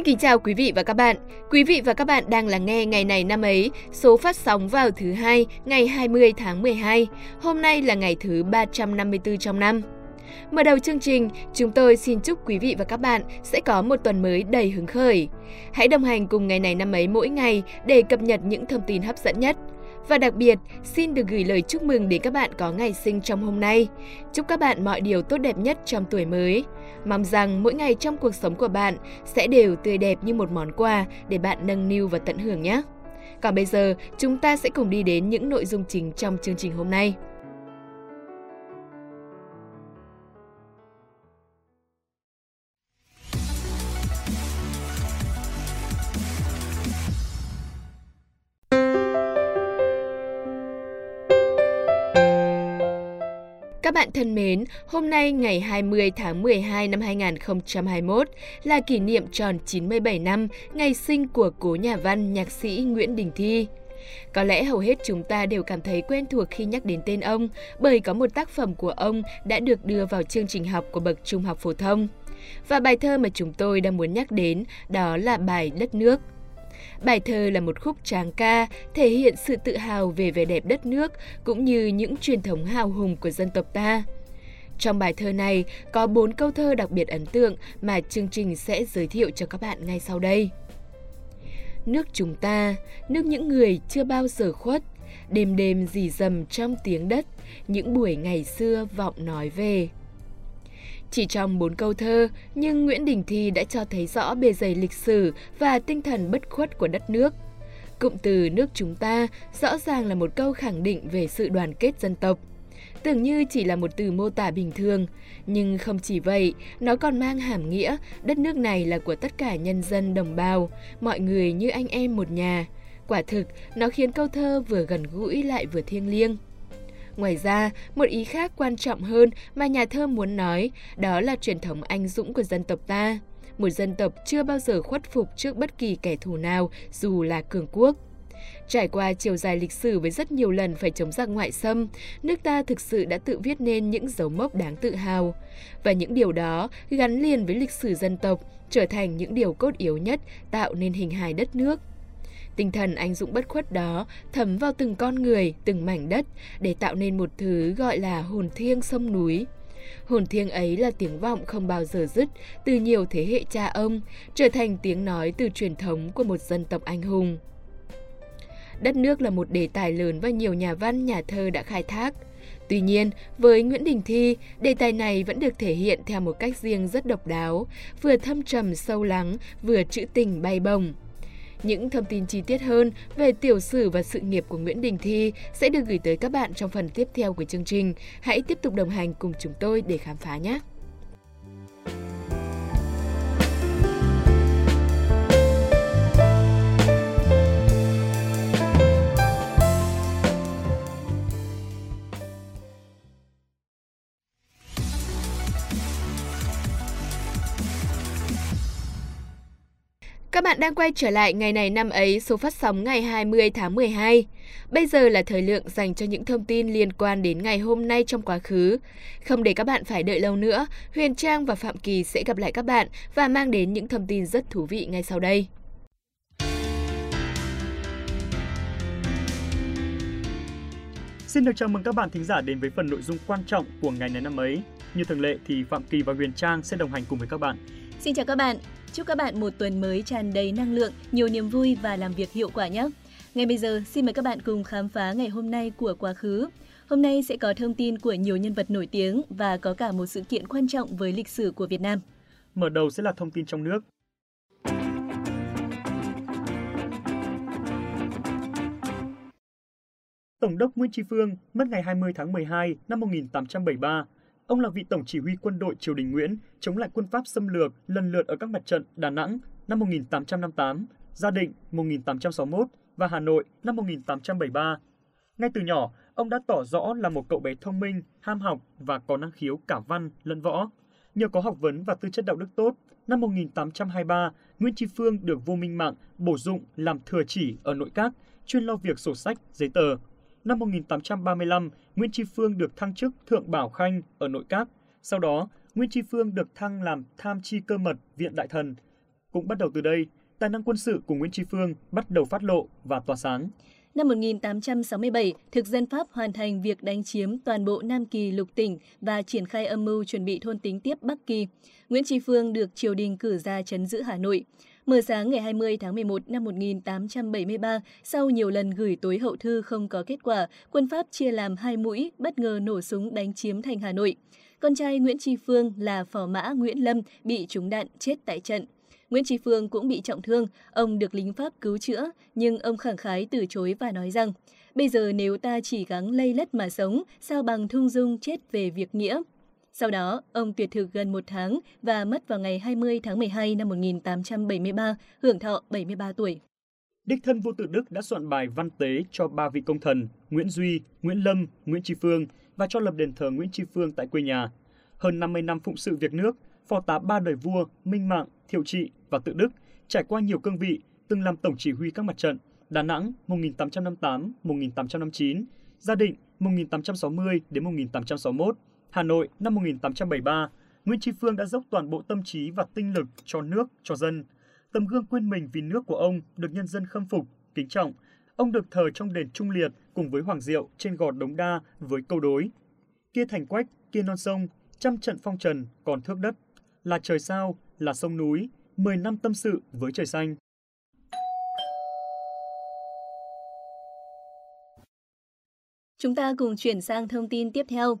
Xin kính chào quý vị và các bạn. Quý vị và các bạn đang lắng nghe ngày này năm ấy, số phát sóng vào thứ hai, ngày 20 tháng 12. Hôm nay là ngày thứ 354 trong năm. Mở đầu chương trình, chúng tôi xin chúc quý vị và các bạn sẽ có một tuần mới đầy hứng khởi. Hãy đồng hành cùng ngày này năm ấy mỗi ngày để cập nhật những thông tin hấp dẫn nhất. Và đặc biệt, xin được gửi lời chúc mừng đến các bạn có ngày sinh trong hôm nay. Chúc các bạn mọi điều tốt đẹp nhất trong tuổi mới. Mong rằng mỗi ngày trong cuộc sống của bạn sẽ đều tươi đẹp như một món quà để bạn nâng niu và tận hưởng nhé. Còn bây giờ, chúng ta sẽ cùng đi đến những nội dung chính trong chương trình hôm nay. Các bạn thân mến, hôm nay ngày 20 tháng 12 năm 2021 là kỷ niệm tròn 97 năm ngày sinh của cố nhà văn nhạc sĩ Nguyễn Đình Thi. Có lẽ hầu hết chúng ta đều cảm thấy quen thuộc khi nhắc đến tên ông bởi có một tác phẩm của ông đã được đưa vào chương trình học của bậc trung học phổ thông. Và bài thơ mà chúng tôi đang muốn nhắc đến đó là bài Đất nước. Bài thơ là một khúc tráng ca, thể hiện sự tự hào về vẻ đẹp đất nước cũng như những truyền thống hào hùng của dân tộc ta. Trong bài thơ này có bốn câu thơ đặc biệt ấn tượng mà chương trình sẽ giới thiệu cho các bạn ngay sau đây. Nước chúng ta, nước những người chưa bao giờ khuất, đêm đêm dì dầm trong tiếng đất, những buổi ngày xưa vọng nói về. Chỉ trong bốn câu thơ, nhưng Nguyễn Đình Thi đã cho thấy rõ bề dày lịch sử và tinh thần bất khuất của đất nước. Cụm từ nước chúng ta rõ ràng là một câu khẳng định về sự đoàn kết dân tộc. Tưởng như chỉ là một từ mô tả bình thường, nhưng không chỉ vậy, nó còn mang hàm nghĩa đất nước này là của tất cả nhân dân đồng bào, mọi người như anh em một nhà. Quả thực, nó khiến câu thơ vừa gần gũi lại vừa thiêng liêng. Ngoài ra, một ý khác quan trọng hơn mà nhà thơ muốn nói đó là truyền thống anh dũng của dân tộc ta. Một dân tộc chưa bao giờ khuất phục trước bất kỳ kẻ thù nào dù là cường quốc. Trải qua chiều dài lịch sử với rất nhiều lần phải chống giặc ngoại xâm, nước ta thực sự đã tự viết nên những dấu mốc đáng tự hào. Và những điều đó gắn liền với lịch sử dân tộc, trở thành những điều cốt yếu nhất tạo nên hình hài đất nước. Tinh thần anh dũng bất khuất đó thấm vào từng con người, từng mảnh đất để tạo nên một thứ gọi là hồn thiêng sông núi. Hồn thiêng ấy là tiếng vọng không bao giờ dứt từ nhiều thế hệ cha ông, trở thành tiếng nói từ truyền thống của một dân tộc anh hùng. Đất nước là một đề tài lớn và nhiều nhà văn, nhà thơ đã khai thác. Tuy nhiên, với Nguyễn Đình Thi, đề tài này vẫn được thể hiện theo một cách riêng rất độc đáo, vừa thâm trầm sâu lắng, vừa trữ tình bay bồng. Những thông tin chi tiết hơn về tiểu sử và sự nghiệp của Nguyễn Đình Thi sẽ được gửi tới các bạn trong phần tiếp theo của chương trình. Hãy tiếp tục đồng hành cùng chúng tôi để khám phá nhé! Bạn đang quay trở lại ngày này năm ấy số phát sóng ngày 20 tháng 12. Bây giờ là thời lượng dành cho những thông tin liên quan đến ngày hôm nay trong quá khứ. Không để các bạn phải đợi lâu nữa, Huyền Trang và Phạm Kỳ sẽ gặp lại các bạn và mang đến những thông tin rất thú vị ngay sau đây. Xin được chào mừng các bạn thính giả đến với phần nội dung quan trọng của ngày này năm ấy. Như thường lệ thì Phạm Kỳ và Huyền Trang sẽ đồng hành cùng với các bạn. Xin chào các bạn, chúc các bạn một tuần mới tràn đầy năng lượng, nhiều niềm vui và làm việc hiệu quả nhé. Ngay bây giờ, xin mời các bạn cùng khám phá ngày hôm nay của quá khứ. Hôm nay sẽ có thông tin của nhiều nhân vật nổi tiếng và có cả một sự kiện quan trọng với lịch sử của Việt Nam. Mở đầu sẽ là thông tin trong nước. Tổng đốc Nguyễn Tri Phương mất ngày 20 tháng 12 năm 1873 Ông là vị tổng chỉ huy quân đội triều đình Nguyễn chống lại quân Pháp xâm lược lần lượt ở các mặt trận Đà Nẵng năm 1858, Gia Định 1861 và Hà Nội năm 1873. Ngay từ nhỏ, ông đã tỏ rõ là một cậu bé thông minh, ham học và có năng khiếu cả văn lẫn võ. Nhờ có học vấn và tư chất đạo đức tốt, năm 1823, Nguyễn Tri Phương được vua Minh Mạng bổ dụng làm thừa chỉ ở nội các, chuyên lo việc sổ sách, giấy tờ năm 1835, Nguyễn Tri Phương được thăng chức Thượng Bảo Khanh ở nội các. Sau đó, Nguyễn Tri Phương được thăng làm tham chi cơ mật Viện Đại Thần. Cũng bắt đầu từ đây, tài năng quân sự của Nguyễn Tri Phương bắt đầu phát lộ và tỏa sáng. Năm 1867, thực dân Pháp hoàn thành việc đánh chiếm toàn bộ Nam Kỳ lục tỉnh và triển khai âm mưu chuẩn bị thôn tính tiếp Bắc Kỳ. Nguyễn Tri Phương được triều đình cử ra chấn giữ Hà Nội. Mở sáng ngày 20 tháng 11 năm 1873, sau nhiều lần gửi tối hậu thư không có kết quả, quân Pháp chia làm hai mũi, bất ngờ nổ súng đánh chiếm thành Hà Nội. Con trai Nguyễn Tri Phương là phò mã Nguyễn Lâm bị trúng đạn chết tại trận. Nguyễn Tri Phương cũng bị trọng thương, ông được lính Pháp cứu chữa, nhưng ông khẳng khái từ chối và nói rằng, bây giờ nếu ta chỉ gắng lây lất mà sống, sao bằng thung dung chết về việc nghĩa. Sau đó, ông tuyệt thực gần một tháng và mất vào ngày 20 tháng 12 năm 1873, hưởng thọ 73 tuổi. Đích thân vua tự Đức đã soạn bài văn tế cho ba vị công thần Nguyễn Duy, Nguyễn Lâm, Nguyễn Tri Phương và cho lập đền thờ Nguyễn Tri Phương tại quê nhà. Hơn 50 năm phụng sự việc nước, phò tá ba đời vua Minh Mạng, Thiệu Trị và Tự Đức trải qua nhiều cương vị, từng làm tổng chỉ huy các mặt trận Đà Nẵng 1858-1859, Gia Định 1860 đến 1861, Hà Nội năm 1873. Nguyễn Tri Phương đã dốc toàn bộ tâm trí và tinh lực cho nước, cho dân. Tấm gương quên mình vì nước của ông được nhân dân khâm phục, kính trọng. Ông được thờ trong đền Trung Liệt cùng với Hoàng Diệu trên gò Đống Đa với câu đối. Kia thành quách, kia non sông, trăm trận phong trần còn thước đất. Là trời sao, là sông núi, 10 năm tâm sự với trời xanh. Chúng ta cùng chuyển sang thông tin tiếp theo.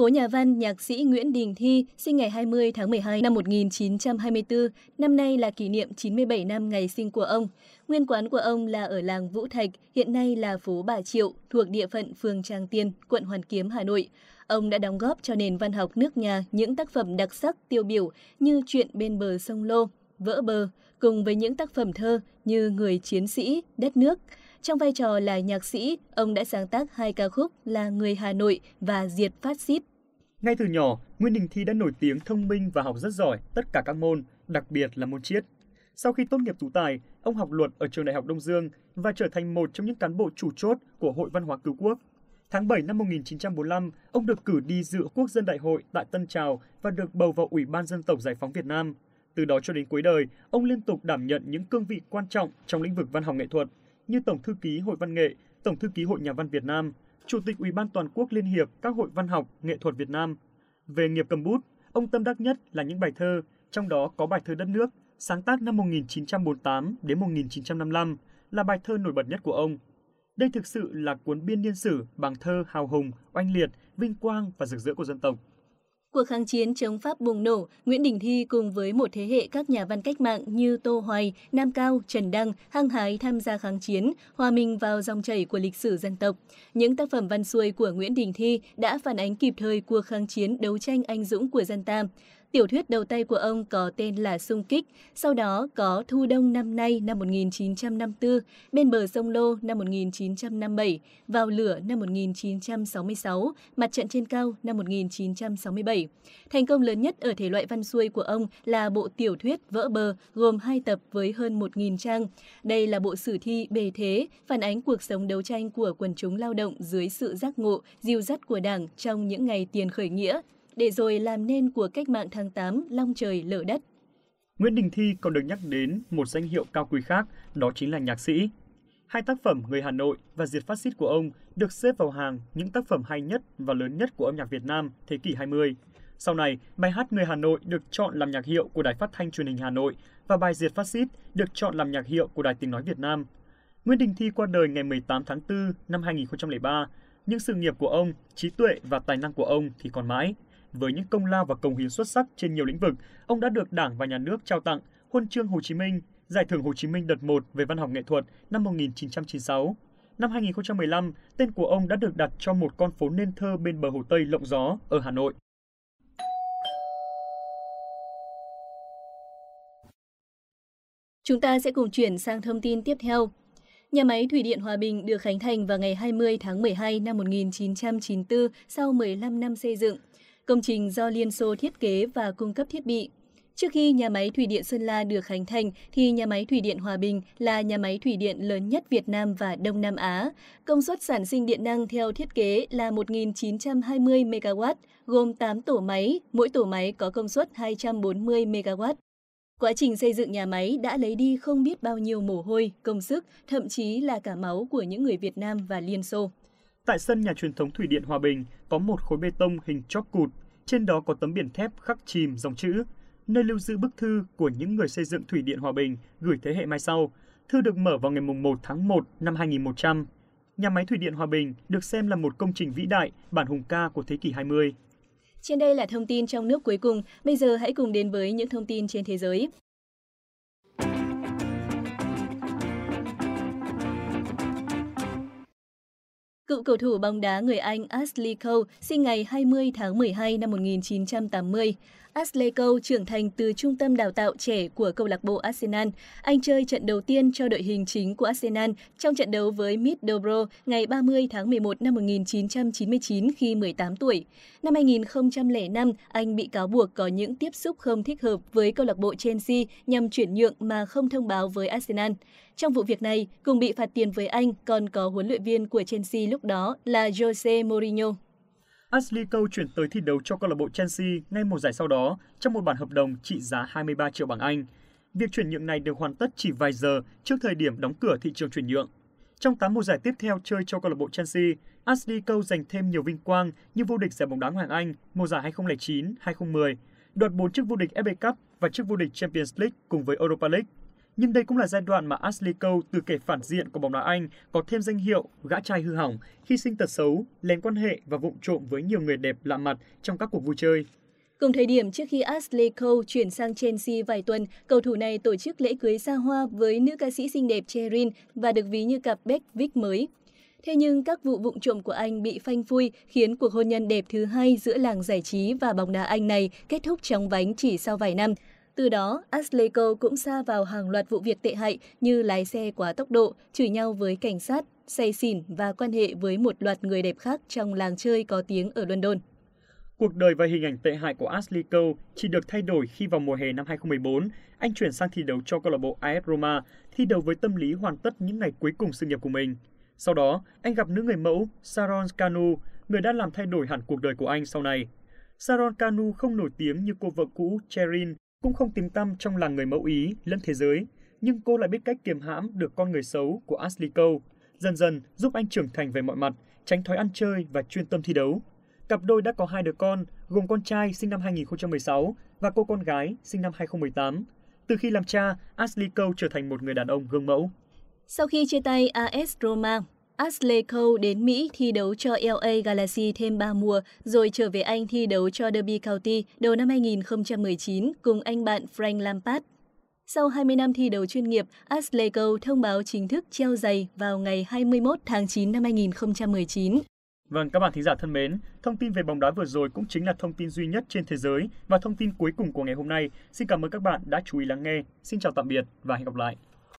Cố nhà văn, nhạc sĩ Nguyễn Đình Thi sinh ngày 20 tháng 12 năm 1924, năm nay là kỷ niệm 97 năm ngày sinh của ông. Nguyên quán của ông là ở làng Vũ Thạch, hiện nay là phố Bà Triệu, thuộc địa phận phường Tràng Tiên, quận Hoàn Kiếm, Hà Nội. Ông đã đóng góp cho nền văn học nước nhà những tác phẩm đặc sắc tiêu biểu như Chuyện bên bờ sông Lô, Vỡ bờ, cùng với những tác phẩm thơ như Người chiến sĩ, Đất nước. Trong vai trò là nhạc sĩ, ông đã sáng tác hai ca khúc là Người Hà Nội và Diệt Phát Xít. Ngay từ nhỏ, Nguyễn Đình Thi đã nổi tiếng thông minh và học rất giỏi tất cả các môn, đặc biệt là môn triết. Sau khi tốt nghiệp tú tài, ông học luật ở trường Đại học Đông Dương và trở thành một trong những cán bộ chủ chốt của Hội Văn hóa Cứu Quốc. Tháng 7 năm 1945, ông được cử đi dự Quốc dân đại hội tại Tân Trào và được bầu vào Ủy ban Dân tộc Giải phóng Việt Nam. Từ đó cho đến cuối đời, ông liên tục đảm nhận những cương vị quan trọng trong lĩnh vực văn học nghệ thuật như Tổng thư ký Hội Văn nghệ, Tổng thư ký Hội Nhà văn Việt Nam, Chủ tịch Ủy ban Toàn quốc Liên hiệp các hội văn học, nghệ thuật Việt Nam. Về nghiệp cầm bút, ông tâm đắc nhất là những bài thơ, trong đó có bài thơ Đất nước, sáng tác năm 1948 đến 1955, là bài thơ nổi bật nhất của ông. Đây thực sự là cuốn biên niên sử bằng thơ hào hùng, oanh liệt, vinh quang và rực rỡ của dân tộc. Cuộc kháng chiến chống Pháp bùng nổ, Nguyễn Đình Thi cùng với một thế hệ các nhà văn cách mạng như Tô Hoài, Nam Cao, Trần Đăng hăng hái tham gia kháng chiến, hòa mình vào dòng chảy của lịch sử dân tộc. Những tác phẩm văn xuôi của Nguyễn Đình Thi đã phản ánh kịp thời cuộc kháng chiến đấu tranh anh dũng của dân ta. Tiểu thuyết đầu tay của ông có tên là Xung Kích, sau đó có Thu Đông năm nay năm 1954, Bên bờ sông Lô năm 1957, Vào lửa năm 1966, Mặt trận trên cao năm 1967. Thành công lớn nhất ở thể loại văn xuôi của ông là bộ tiểu thuyết Vỡ bờ gồm hai tập với hơn 1.000 trang. Đây là bộ sử thi bề thế, phản ánh cuộc sống đấu tranh của quần chúng lao động dưới sự giác ngộ, dìu dắt của Đảng trong những ngày tiền khởi nghĩa, để rồi làm nên của cách mạng tháng 8 long trời lở đất. Nguyễn Đình Thi còn được nhắc đến một danh hiệu cao quý khác, đó chính là nhạc sĩ. Hai tác phẩm Người Hà Nội và Diệt Phát xít của ông được xếp vào hàng những tác phẩm hay nhất và lớn nhất của âm nhạc Việt Nam thế kỷ 20. Sau này, bài hát Người Hà Nội được chọn làm nhạc hiệu của Đài Phát thanh Truyền hình Hà Nội và bài Diệt Phát xít được chọn làm nhạc hiệu của Đài Tiếng nói Việt Nam. Nguyễn Đình Thi qua đời ngày 18 tháng 4 năm 2003, nhưng sự nghiệp của ông, trí tuệ và tài năng của ông thì còn mãi. Với những công lao và công hiến xuất sắc trên nhiều lĩnh vực, ông đã được Đảng và Nhà nước trao tặng Huân chương Hồ Chí Minh, Giải thưởng Hồ Chí Minh đợt 1 về văn học nghệ thuật năm 1996. Năm 2015, tên của ông đã được đặt cho một con phố nên thơ bên bờ Hồ Tây Lộng Gió ở Hà Nội. Chúng ta sẽ cùng chuyển sang thông tin tiếp theo. Nhà máy Thủy điện Hòa Bình được khánh thành vào ngày 20 tháng 12 năm 1994 sau 15 năm xây dựng. Công trình do Liên Xô thiết kế và cung cấp thiết bị. Trước khi nhà máy thủy điện Sơn La được khánh thành thì nhà máy thủy điện Hòa Bình là nhà máy thủy điện lớn nhất Việt Nam và Đông Nam Á. Công suất sản sinh điện năng theo thiết kế là 1.920 MW, gồm 8 tổ máy, mỗi tổ máy có công suất 240 MW. Quá trình xây dựng nhà máy đã lấy đi không biết bao nhiêu mồ hôi, công sức, thậm chí là cả máu của những người Việt Nam và Liên Xô. Tại sân nhà truyền thống Thủy điện Hòa Bình có một khối bê tông hình chóp cụt, trên đó có tấm biển thép khắc chìm dòng chữ nơi lưu giữ bức thư của những người xây dựng Thủy điện Hòa Bình gửi thế hệ mai sau. Thư được mở vào ngày 1 tháng 1 năm 2100. Nhà máy Thủy điện Hòa Bình được xem là một công trình vĩ đại, bản hùng ca của thế kỷ 20. Trên đây là thông tin trong nước cuối cùng, bây giờ hãy cùng đến với những thông tin trên thế giới. Cựu cầu thủ bóng đá người Anh Ashley Cole sinh ngày 20 tháng 12 năm 1980. Ashley Cole trưởng thành từ trung tâm đào tạo trẻ của câu lạc bộ Arsenal. Anh chơi trận đầu tiên cho đội hình chính của Arsenal trong trận đấu với Middlesbrough ngày 30 tháng 11 năm 1999 khi 18 tuổi. Năm 2005, anh bị cáo buộc có những tiếp xúc không thích hợp với câu lạc bộ Chelsea nhằm chuyển nhượng mà không thông báo với Arsenal. Trong vụ việc này, cùng bị phạt tiền với anh còn có huấn luyện viên của Chelsea lúc đó là Jose Mourinho. Ashley Cole chuyển tới thi đấu cho câu lạc bộ Chelsea ngay một giải sau đó trong một bản hợp đồng trị giá 23 triệu bảng Anh. Việc chuyển nhượng này được hoàn tất chỉ vài giờ trước thời điểm đóng cửa thị trường chuyển nhượng. Trong 8 mùa giải tiếp theo chơi cho câu lạc bộ Chelsea, Ashley Cole giành thêm nhiều vinh quang như vô địch giải bóng đá Hoàng Anh mùa giải 2009-2010, đoạt 4 chức vô địch FA Cup và chức vô địch Champions League cùng với Europa League. Nhưng đây cũng là giai đoạn mà Ashley Cole từ kẻ phản diện của bóng đá Anh có thêm danh hiệu gã trai hư hỏng khi sinh tật xấu, lén quan hệ và vụng trộm với nhiều người đẹp lạ mặt trong các cuộc vui chơi. Cùng thời điểm trước khi Ashley Cole chuyển sang Chelsea vài tuần, cầu thủ này tổ chức lễ cưới xa hoa với nữ ca sĩ xinh đẹp Cherin và được ví như cặp Beck Vick mới. Thế nhưng các vụ vụng trộm của anh bị phanh phui khiến cuộc hôn nhân đẹp thứ hai giữa làng giải trí và bóng đá Anh này kết thúc chóng vánh chỉ sau vài năm. Từ đó, Asleco cũng xa vào hàng loạt vụ việc tệ hại như lái xe quá tốc độ, chửi nhau với cảnh sát, say xỉn và quan hệ với một loạt người đẹp khác trong làng chơi có tiếng ở London. Cuộc đời và hình ảnh tệ hại của Ashley Cole chỉ được thay đổi khi vào mùa hè năm 2014, anh chuyển sang thi đấu cho câu lạc bộ AS Roma, thi đấu với tâm lý hoàn tất những ngày cuối cùng sự nghiệp của mình. Sau đó, anh gặp nữ người mẫu Sharon Canu, người đã làm thay đổi hẳn cuộc đời của anh sau này. Sharon Canu không nổi tiếng như cô vợ cũ Cherin cũng không tìm tăm trong làng người mẫu Ý lẫn thế giới, nhưng cô lại biết cách kiềm hãm được con người xấu của Ashley Cole, dần dần giúp anh trưởng thành về mọi mặt, tránh thói ăn chơi và chuyên tâm thi đấu. Cặp đôi đã có hai đứa con, gồm con trai sinh năm 2016 và cô con gái sinh năm 2018. Từ khi làm cha, Ashley Cole trở thành một người đàn ông gương mẫu. Sau khi chia tay AS Roma, Ashley Cole đến Mỹ thi đấu cho LA Galaxy thêm 3 mùa, rồi trở về Anh thi đấu cho Derby County đầu năm 2019 cùng anh bạn Frank Lampard. Sau 20 năm thi đấu chuyên nghiệp, Ashley Cole thông báo chính thức treo giày vào ngày 21 tháng 9 năm 2019. Vâng, các bạn thính giả thân mến, thông tin về bóng đá vừa rồi cũng chính là thông tin duy nhất trên thế giới và thông tin cuối cùng của ngày hôm nay. Xin cảm ơn các bạn đã chú ý lắng nghe. Xin chào tạm biệt và hẹn gặp lại.